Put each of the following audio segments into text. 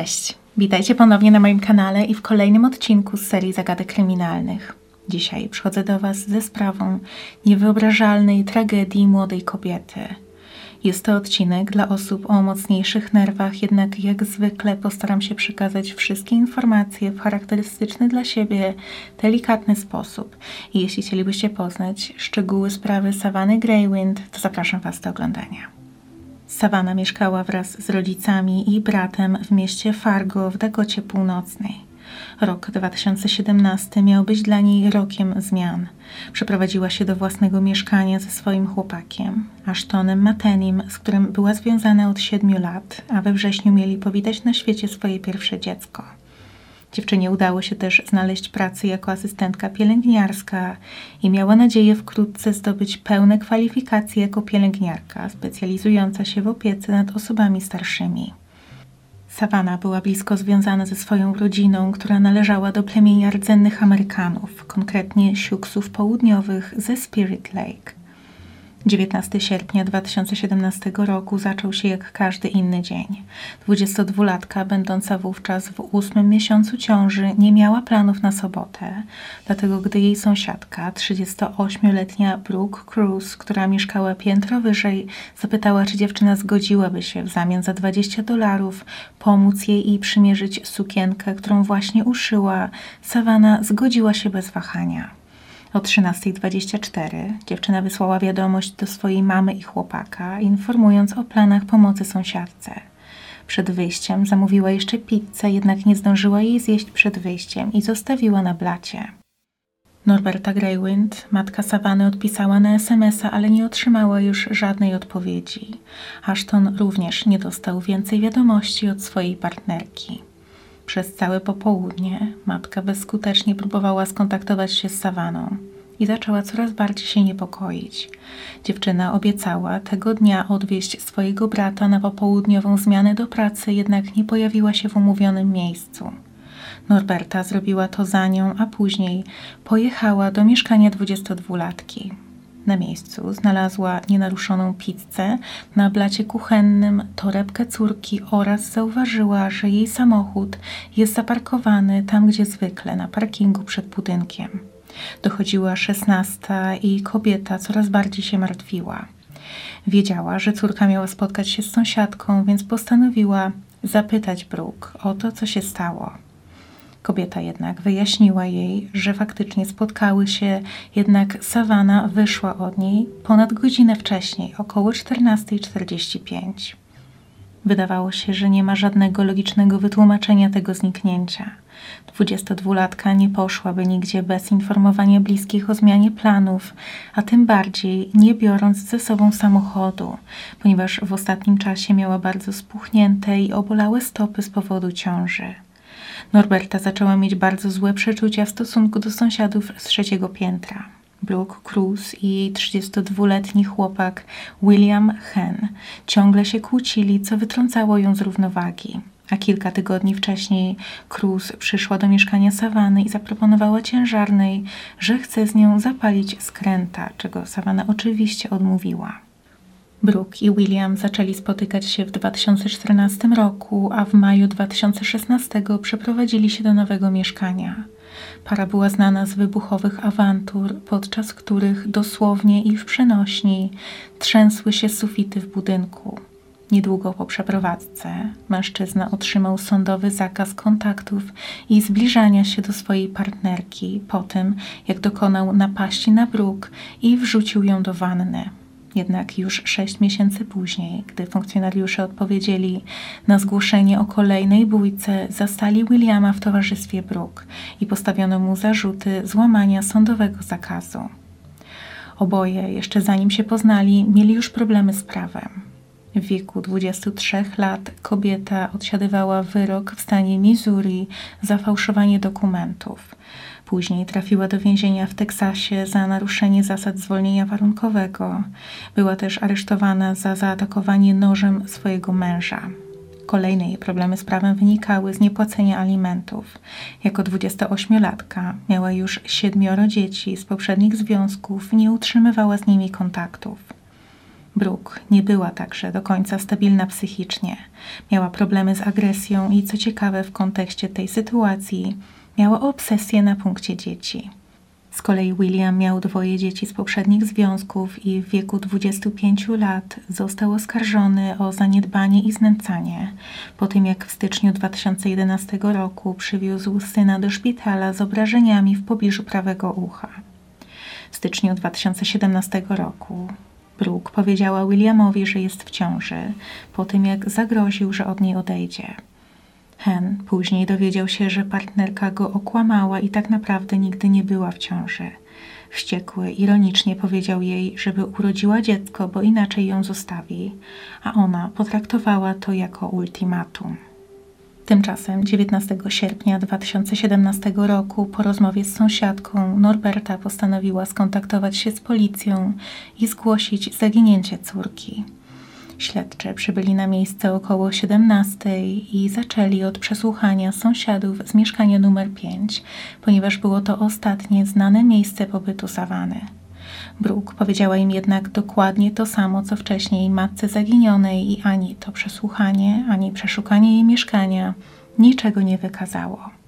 Cześć, witajcie ponownie na moim kanale i w kolejnym odcinku z serii Zagadek Kryminalnych. Dzisiaj przychodzę do Was ze sprawą niewyobrażalnej tragedii młodej kobiety. Jest to odcinek dla osób o mocniejszych nerwach, jednak jak zwykle postaram się przekazać wszystkie informacje w charakterystyczny dla siebie, delikatny sposób. Jeśli chcielibyście poznać szczegóły sprawy Savannah Greywind, to zapraszam Was do oglądania. Savannah mieszkała wraz z rodzicami i bratem w mieście Fargo w Dakocie Północnej. Rok 2017 miał być dla niej rokiem zmian. Przeprowadziła się do własnego mieszkania ze swoim chłopakiem, Ashtonem Matenim, z którym była związana od siedmiu lat, a we wrześniu mieli powitać na świecie swoje pierwsze dziecko. Dziewczynie udało się też znaleźć pracę jako asystentka pielęgniarska i miała nadzieję wkrótce zdobyć pełne kwalifikacje jako pielęgniarka, specjalizująca się w opiece nad osobami starszymi. Savannah była blisko związana ze swoją rodziną, która należała do plemienia rdzennych Amerykanów, konkretnie Siuksów Południowych ze Spirit Lake. 19 sierpnia 2017 roku zaczął się jak każdy inny dzień. 22-latka, będąca wówczas w ósmym miesiącu ciąży, nie miała planów na sobotę, dlatego gdy jej sąsiadka, 38-letnia Brooke Cruz, która mieszkała piętro wyżej, zapytała, czy dziewczyna zgodziłaby się w zamian za 20 dolarów pomóc jej i przymierzyć sukienkę, którą właśnie uszyła, Savannah zgodziła się bez wahania. O 13.24 dziewczyna wysłała wiadomość do swojej mamy i chłopaka, informując o planach pomocy sąsiadce. Przed wyjściem zamówiła jeszcze pizzę, jednak nie zdążyła jej zjeść przed wyjściem i zostawiła na blacie. Norberta Greywind, matka Savany, odpisała na SMS-a, ale nie otrzymała już żadnej odpowiedzi. Ashton również nie dostał więcej wiadomości od swojej partnerki. Przez całe popołudnie matka bezskutecznie próbowała skontaktować się z Sawaną i zaczęła coraz bardziej się niepokoić. Dziewczyna obiecała tego dnia odwieźć swojego brata na popołudniową zmianę do pracy, jednak nie pojawiła się w umówionym miejscu. Norberta zrobiła to za nią, a później pojechała do mieszkania 22-latki. Na miejscu znalazła nienaruszoną pizzę, na blacie kuchennym torebkę córki oraz zauważyła, że jej samochód jest zaparkowany tam, gdzie zwykle, na parkingu przed budynkiem. Dochodziła szesnasta i kobieta coraz bardziej się martwiła. Wiedziała, że córka miała spotkać się z sąsiadką, więc postanowiła zapytać Brooke o to, co się stało. Kobieta jednak wyjaśniła jej, że faktycznie spotkały się, jednak Sawana wyszła od niej ponad godzinę wcześniej, około 14.45. Wydawało się, że nie ma żadnego logicznego wytłumaczenia tego zniknięcia. 22-latka nie poszłaby nigdzie bez informowania bliskich o zmianie planów, a tym bardziej nie biorąc ze sobą samochodu, ponieważ w ostatnim czasie miała bardzo spuchnięte i obolałe stopy z powodu ciąży. Norberta zaczęła mieć bardzo złe przeczucia w stosunku do sąsiadów z trzeciego piętra. Brooke Cruz i jej 32-letni chłopak William Hen ciągle się kłócili, co wytrącało ją z równowagi. A kilka tygodni wcześniej Cruz przyszła do mieszkania Savany i zaproponowała ciężarnej, że chce z nią zapalić skręta, czego Savana oczywiście odmówiła. Brooke i William zaczęli spotykać się w 2014 roku, a w maju 2016 przeprowadzili się do nowego mieszkania. Para była znana z wybuchowych awantur, podczas których dosłownie i w przenośni trzęsły się sufity w budynku. Niedługo po przeprowadzce mężczyzna otrzymał sądowy zakaz kontaktów i zbliżania się do swojej partnerki po tym, jak dokonał napaści na bruk i wrzucił ją do wanny. Jednak już sześć miesięcy później, gdy funkcjonariusze odpowiedzieli na zgłoszenie o kolejnej bójce, zastali Williama w towarzystwie Brooke i postawiono mu zarzuty złamania sądowego zakazu. Oboje, jeszcze zanim się poznali, mieli już problemy z prawem. W wieku 23 lat kobieta odsiadywała wyrok w stanie Missouri za fałszowanie dokumentów. Później trafiła do więzienia w Teksasie za naruszenie zasad zwolnienia warunkowego. Była też aresztowana za zaatakowanie nożem swojego męża. Kolejne jej problemy z prawem wynikały z niepłacenia alimentów. Jako 28-latka miała już siedmioro dzieci z poprzednich związków nie utrzymywała z nimi kontaktów. Brooke nie była także do końca stabilna psychicznie. Miała problemy z agresją i co ciekawe w kontekście tej sytuacji, miała obsesję na punkcie dzieci. Z kolei William miał dwoje dzieci z poprzednich związków i w wieku 25 lat został oskarżony o zaniedbanie i znęcanie po tym, jak w styczniu 2011 roku przywiózł syna do szpitala z obrażeniami w pobliżu prawego ucha. W styczniu 2017 roku Brooke powiedziała Williamowi, że jest w ciąży, po tym jak zagroził, że od niej odejdzie. Hen później dowiedział się, że partnerka go okłamała i tak naprawdę nigdy nie była w ciąży. Wściekły, ironicznie powiedział jej, żeby urodziła dziecko, bo inaczej ją zostawi, a ona potraktowała to jako ultimatum. Tymczasem 19 sierpnia 2017 roku po rozmowie z sąsiadką Norberta postanowiła skontaktować się z policją i zgłosić zaginięcie córki. Śledczy przybyli na miejsce około 17 i zaczęli od przesłuchania sąsiadów z mieszkania numer 5, ponieważ było to ostatnie znane miejsce pobytu Sawany. Brooke powiedziała im jednak dokładnie to samo, co wcześniej matce zaginionej i ani to przesłuchanie, ani przeszukanie jej mieszkania niczego nie wykazało.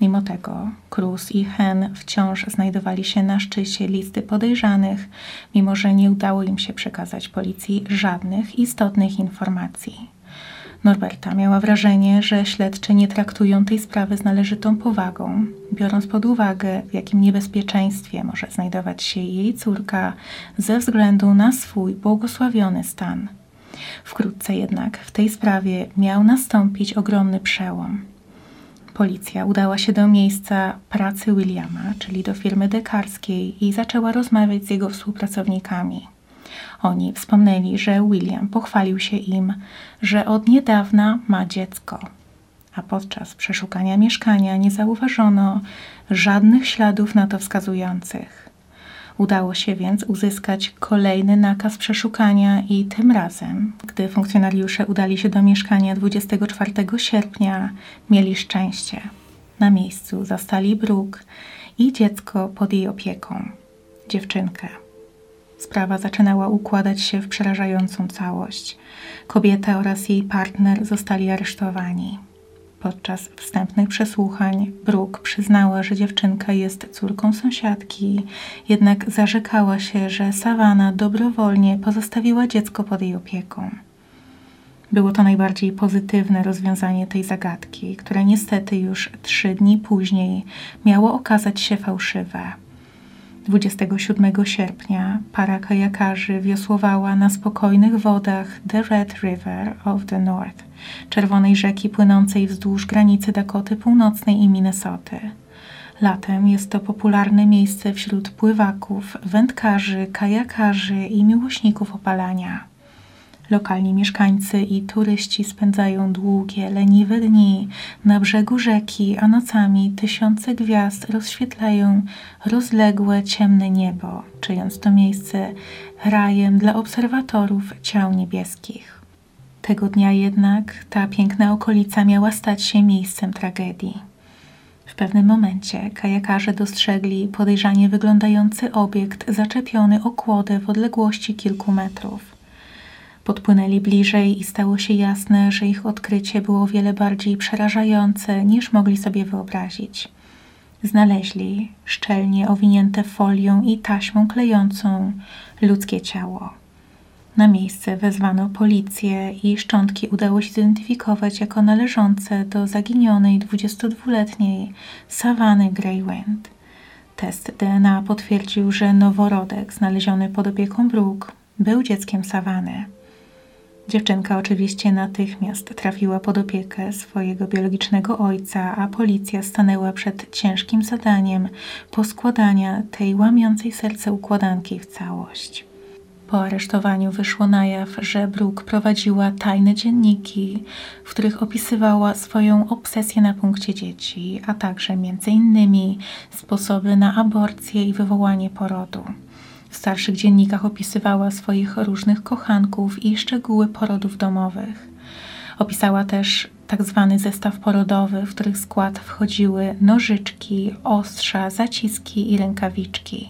Mimo tego Cruz i Hen wciąż znajdowali się na szczycie listy podejrzanych, mimo że nie udało im się przekazać policji żadnych istotnych informacji. Norberta miała wrażenie, że śledczy nie traktują tej sprawy z należytą powagą, biorąc pod uwagę, w jakim niebezpieczeństwie może znajdować się jej córka ze względu na swój błogosławiony stan. Wkrótce jednak w tej sprawie miał nastąpić ogromny przełom. Policja udała się do miejsca pracy Williama, czyli do firmy dekarskiej, i zaczęła rozmawiać z jego współpracownikami. Oni wspomnieli, że William pochwalił się im, że od niedawna ma dziecko, a podczas przeszukania mieszkania nie zauważono żadnych śladów na to wskazujących. Udało się więc uzyskać kolejny nakaz przeszukania i tym razem, gdy funkcjonariusze udali się do mieszkania 24 sierpnia, mieli szczęście. Na miejscu zastali Brooke i dziecko pod jej opieką, dziewczynkę. Sprawa zaczynała układać się w przerażającą całość. Kobieta oraz jej partner zostali aresztowani. Podczas wstępnych przesłuchań Brooke przyznała, że dziewczynka jest córką sąsiadki, jednak zarzekała się, że Savannah dobrowolnie pozostawiła dziecko pod jej opieką. Było to najbardziej pozytywne rozwiązanie tej zagadki, które niestety już trzy dni później miało okazać się fałszywe. 27 sierpnia para kajakarzy wiosłowała na spokojnych wodach The Red River of the North, czerwonej rzeki płynącej wzdłuż granicy Dakoty Północnej i Minnesoty. Latem jest to popularne miejsce wśród pływaków, wędkarzy, kajakarzy i miłośników opalania. Lokalni mieszkańcy i turyści spędzają długie, leniwe dni na brzegu rzeki, a nocami tysiące gwiazd rozświetlają rozległe, ciemne niebo, czyniąc to miejsce rajem dla obserwatorów ciał niebieskich. Tego dnia jednak ta piękna okolica miała stać się miejscem tragedii. W pewnym momencie kajakarze dostrzegli podejrzanie wyglądający obiekt zaczepiony o kłodę w odległości kilku metrów. Podpłynęli bliżej i stało się jasne, że ich odkrycie było o wiele bardziej przerażające niż mogli sobie wyobrazić. Znaleźli szczelnie owinięte folią i taśmą klejącą ludzkie ciało. Na miejsce wezwano policję i szczątki udało się zidentyfikować jako należące do zaginionej 22-letniej Savany Greywind. Test DNA potwierdził, że noworodek znaleziony pod opieką Brooke był dzieckiem Savany. Dziewczynka oczywiście natychmiast trafiła pod opiekę swojego biologicznego ojca, a policja stanęła przed ciężkim zadaniem poskładania tej łamiącej serce układanki w całość. Po aresztowaniu wyszło na jaw, że Brooke prowadziła tajne dzienniki, w których opisywała swoją obsesję na punkcie dzieci, a także innymi sposoby na aborcję i wywołanie porodu. W starszych dziennikach opisywała swoich różnych kochanków i szczegóły porodów domowych. Opisała też tak zwany zestaw porodowy, w których skład wchodziły nożyczki, ostrza, zaciski i rękawiczki.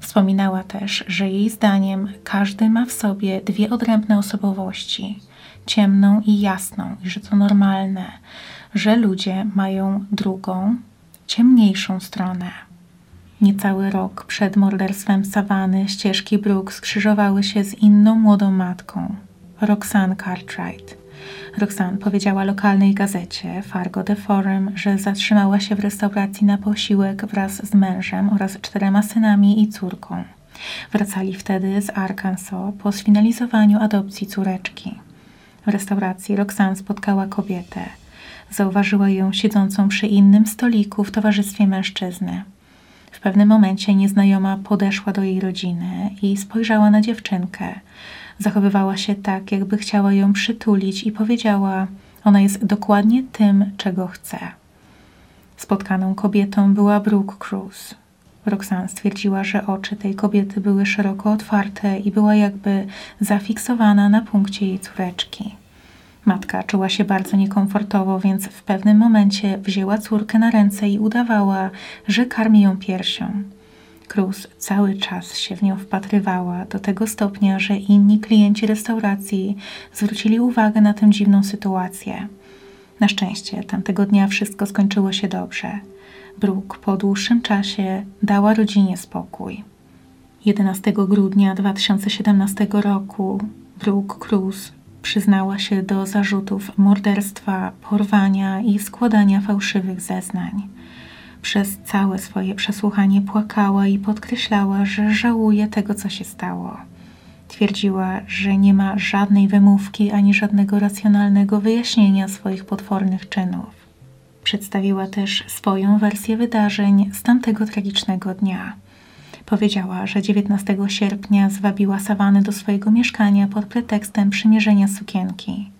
Wspominała też, że jej zdaniem każdy ma w sobie dwie odrębne osobowości ciemną i jasną, i że to normalne, że ludzie mają drugą, ciemniejszą stronę. Niecały rok przed morderstwem Savany ścieżki Brooks skrzyżowały się z inną młodą matką, Roxanne Cartwright. Roxanne powiedziała lokalnej gazecie Fargo The Forum, że zatrzymała się w restauracji na posiłek wraz z mężem oraz czterema synami i córką. Wracali wtedy z Arkansas po sfinalizowaniu adopcji córeczki. W restauracji Roxanne spotkała kobietę. Zauważyła ją siedzącą przy innym stoliku w towarzystwie mężczyzny. W pewnym momencie nieznajoma podeszła do jej rodziny i spojrzała na dziewczynkę. Zachowywała się tak, jakby chciała ją przytulić i powiedziała: Ona jest dokładnie tym, czego chce. Spotkaną kobietą była Brooke Cruz. Roxanne stwierdziła, że oczy tej kobiety były szeroko otwarte i była jakby zafiksowana na punkcie jej córeczki. Matka czuła się bardzo niekomfortowo, więc w pewnym momencie wzięła córkę na ręce i udawała, że karmi ją piersią. Cruz cały czas się w nią wpatrywała do tego stopnia, że inni klienci restauracji zwrócili uwagę na tę dziwną sytuację. Na szczęście tamtego dnia wszystko skończyło się dobrze. Brooke po dłuższym czasie dała rodzinie spokój. 11 grudnia 2017 roku Brooke Cruz przyznała się do zarzutów morderstwa, porwania i składania fałszywych zeznań. Przez całe swoje przesłuchanie płakała i podkreślała, że żałuje tego, co się stało. Twierdziła, że nie ma żadnej wymówki ani żadnego racjonalnego wyjaśnienia swoich potwornych czynów. Przedstawiła też swoją wersję wydarzeń z tamtego tragicznego dnia. Powiedziała, że 19 sierpnia zwabiła Sawany do swojego mieszkania pod pretekstem przymierzenia sukienki.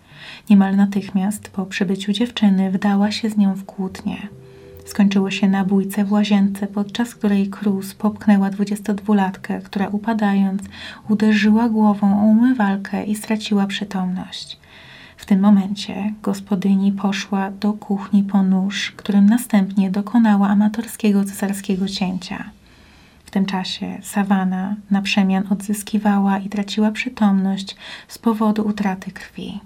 Niemal natychmiast po przybyciu dziewczyny wdała się z nią w kłótnię. Skończyło się na bójce w łazience, podczas której Cruz popchnęła 22-latkę, która upadając uderzyła głową o umywalkę i straciła przytomność. W tym momencie gospodyni poszła do kuchni po nóż, którym następnie dokonała amatorskiego cesarskiego cięcia. W tym czasie Sawana na przemian odzyskiwała i traciła przytomność z powodu utraty krwi.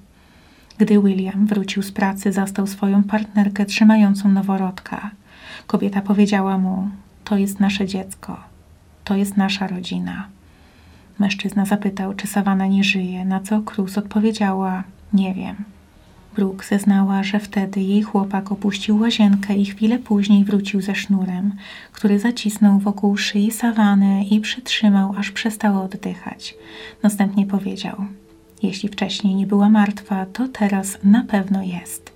Gdy William wrócił z pracy, zastał swoją partnerkę trzymającą noworodka. Kobieta powiedziała mu: To jest nasze dziecko, to jest nasza rodzina. Mężczyzna zapytał, czy Sawana nie żyje, na co Cruz odpowiedziała: Nie wiem. Brooke zeznała, że wtedy jej chłopak opuścił łazienkę i chwilę później wrócił ze sznurem, który zacisnął wokół szyi Sawany i przytrzymał, aż przestała oddychać. Następnie powiedział: Jeśli wcześniej nie była martwa, to teraz na pewno jest.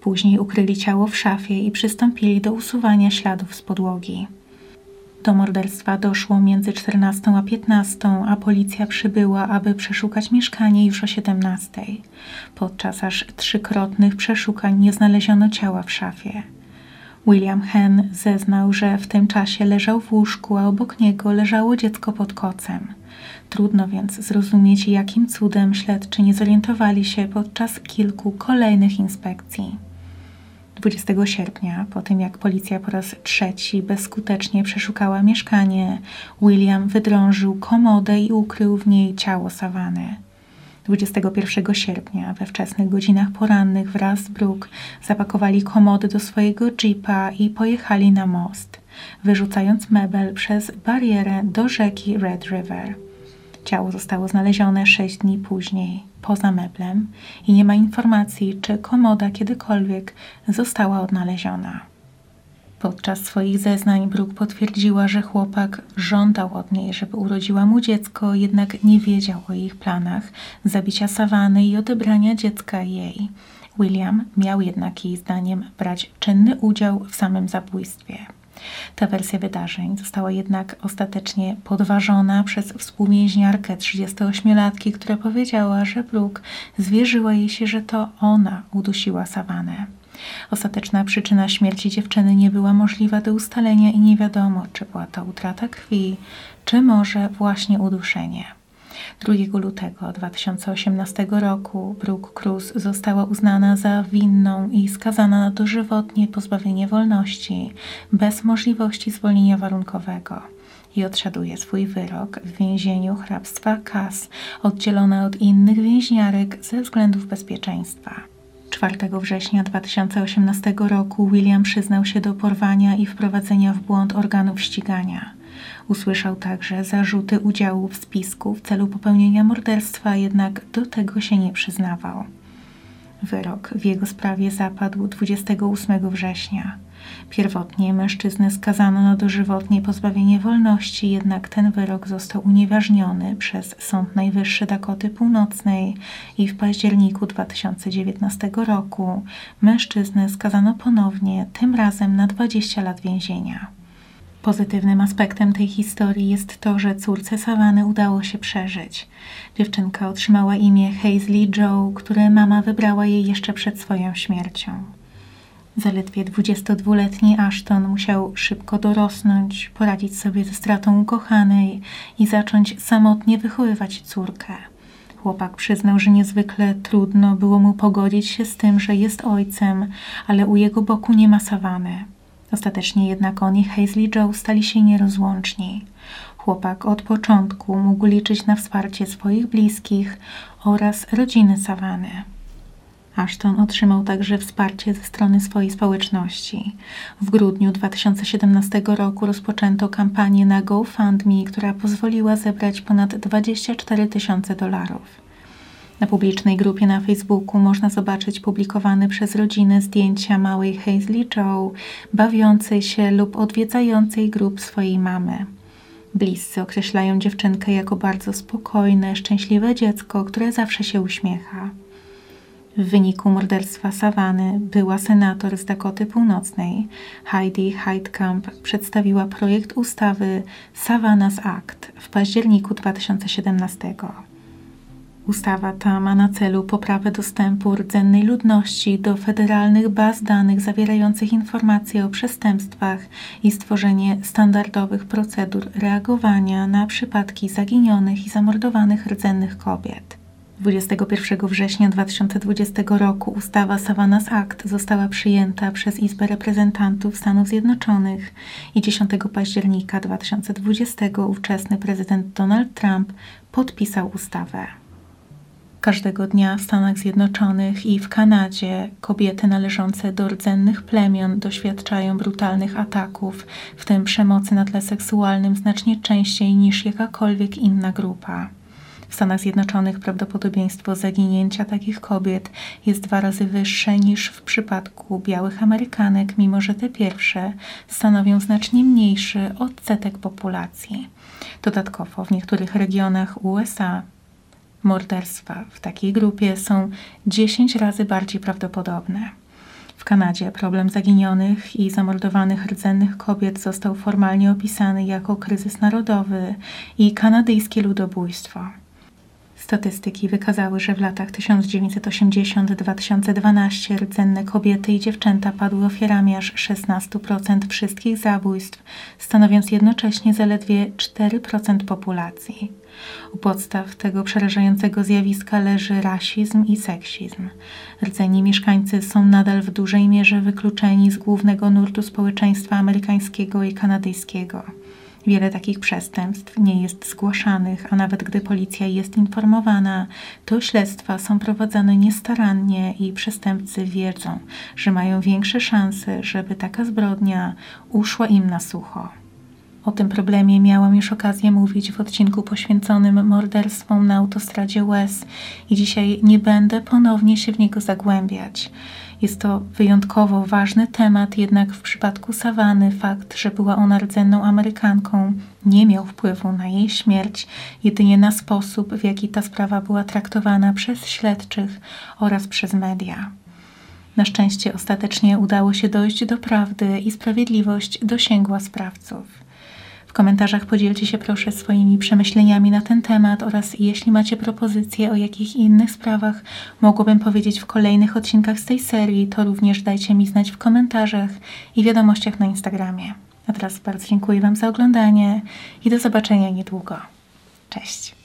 Później ukryli ciało w szafie i przystąpili do usuwania śladów z podłogi. Do morderstwa doszło między 14 a 15, a policja przybyła, aby przeszukać mieszkanie już o 17. Podczas aż trzykrotnych przeszukań nie znaleziono ciała w szafie. William Hen zeznał, że w tym czasie leżał w łóżku, a obok niego leżało dziecko pod kocem. Trudno więc zrozumieć, jakim cudem śledczy nie zorientowali się podczas kilku kolejnych inspekcji. 20 sierpnia, po tym jak policja po raz trzeci bezskutecznie przeszukała mieszkanie, William wydrążył komodę i ukrył w niej ciało Savany. 21 sierpnia we wczesnych godzinach porannych wraz z Brooke zapakowali komody do swojego jeepa i pojechali na most, wyrzucając mebel przez barierę do rzeki Red River. Ciało zostało znalezione sześć dni później, poza meblem, i nie ma informacji, czy komoda kiedykolwiek została odnaleziona. Podczas swoich zeznań Brooke potwierdziła, że chłopak żądał od niej, żeby urodziła mu dziecko, jednak nie wiedział o ich planach zabicia Savany i odebrania dziecka jej. William miał jednak jej zdaniem brać czynny udział w samym zabójstwie. Ta wersja wydarzeń została jednak ostatecznie podważona przez współwięźniarkę 38-latki, która powiedziała, że Brooke zwierzyła jej się, że to ona udusiła Sawanę. Ostateczna przyczyna śmierci dziewczyny nie była możliwa do ustalenia i nie wiadomo, czy była to utrata krwi, czy może właśnie uduszenie. 2 lutego 2018 roku Brooke Cruz została uznana za winną i skazana na dożywotnie pozbawienie wolności bez możliwości zwolnienia warunkowego. i odsiaduje swój wyrok w więzieniu hrabstwa Kas, oddzielona od innych więźniarek ze względów bezpieczeństwa. 4 września 2018 roku William przyznał się do porwania i wprowadzenia w błąd organów ścigania. Usłyszał także zarzuty udziału w spisku w celu popełnienia morderstwa, jednak do tego się nie przyznawał. Wyrok w jego sprawie zapadł 28 września. Pierwotnie mężczyznę skazano na dożywotnie pozbawienie wolności, jednak ten wyrok został unieważniony przez Sąd Najwyższy Dakoty Północnej i w październiku 2019 roku mężczyznę skazano ponownie, tym razem na 20 lat więzienia. Pozytywnym aspektem tej historii jest to, że córce Savany udało się przeżyć. Dziewczynka otrzymała imię Hazley Joe, które mama wybrała jej jeszcze przed swoją śmiercią. Zaledwie 22-letni Ashton musiał szybko dorosnąć, poradzić sobie ze stratą ukochanej i zacząć samotnie wychowywać córkę. Chłopak przyznał, że niezwykle trudno było mu pogodzić się z tym, że jest ojcem, ale u jego boku nie ma Savany. Ostatecznie jednak on i Joe stali się nierozłączni. Chłopak od początku mógł liczyć na wsparcie swoich bliskich oraz rodziny Savany. Ashton otrzymał także wsparcie ze strony swojej społeczności. W grudniu 2017 roku rozpoczęto kampanię na GoFundMe, która pozwoliła zebrać ponad 24 tysiące dolarów. Na publicznej grupie na Facebooku można zobaczyć publikowane przez rodzinę zdjęcia małej Hazley Joe, bawiącej się lub odwiedzającej grup swojej mamy. Bliscy określają dziewczynkę jako bardzo spokojne, szczęśliwe dziecko, które zawsze się uśmiecha. W wyniku morderstwa Savany była senator z Dakoty Północnej Heidi Heidkamp przedstawiła projekt ustawy Savannah's Act w październiku 2017. Ustawa ta ma na celu poprawę dostępu rdzennej ludności do federalnych baz danych zawierających informacje o przestępstwach i stworzenie standardowych procedur reagowania na przypadki zaginionych i zamordowanych rdzennych kobiet. 21 września 2020 roku ustawa Savannah's Act została przyjęta przez Izbę Reprezentantów Stanów Zjednoczonych i 10 października 2020 ówczesny prezydent Donald Trump podpisał ustawę. Każdego dnia w Stanach Zjednoczonych i w Kanadzie kobiety należące do rdzennych plemion doświadczają brutalnych ataków, w tym przemocy na tle seksualnym znacznie częściej niż jakakolwiek inna grupa. W Stanach Zjednoczonych prawdopodobieństwo zaginięcia takich kobiet jest dwa razy wyższe niż w przypadku białych Amerykanek, mimo że te pierwsze stanowią znacznie mniejszy odsetek populacji. Dodatkowo w niektórych regionach USA morderstwa w takiej grupie są 10 razy bardziej prawdopodobne. W Kanadzie problem zaginionych i zamordowanych rdzennych kobiet został formalnie opisany jako kryzys narodowy i kanadyjskie ludobójstwo. Statystyki wykazały, że w latach 1980-2012 rdzenne kobiety i dziewczęta padły ofiarami aż 16% wszystkich zabójstw, stanowiąc jednocześnie zaledwie 4% populacji. U podstaw tego przerażającego zjawiska leży rasizm i seksizm. Rdzeni mieszkańcy są nadal w dużej mierze wykluczeni z głównego nurtu społeczeństwa amerykańskiego i kanadyjskiego. Wiele takich przestępstw nie jest zgłaszanych, a nawet gdy policja jest informowana, to śledztwa są prowadzone niestarannie i przestępcy wiedzą, że mają większe szanse, żeby taka zbrodnia uszła im na sucho. O tym problemie miałam już okazję mówić w odcinku poświęconym morderstwom na autostradzie łez i dzisiaj nie będę ponownie się w niego zagłębiać. Jest to wyjątkowo ważny temat, jednak w przypadku Savany fakt, że była ona rdzenną Amerykanką, nie miał wpływu na jej śmierć, jedynie na sposób, w jaki ta sprawa była traktowana przez śledczych oraz przez media. Na szczęście ostatecznie udało się dojść do prawdy i sprawiedliwość dosięgła sprawców komentarzach podzielcie się proszę swoimi przemyśleniami na ten temat oraz jeśli macie propozycje o jakich innych sprawach mogłabym powiedzieć w kolejnych odcinkach z tej serii, to również dajcie mi znać w komentarzach i wiadomościach na Instagramie. A teraz bardzo dziękuję Wam za oglądanie i do zobaczenia niedługo. Cześć!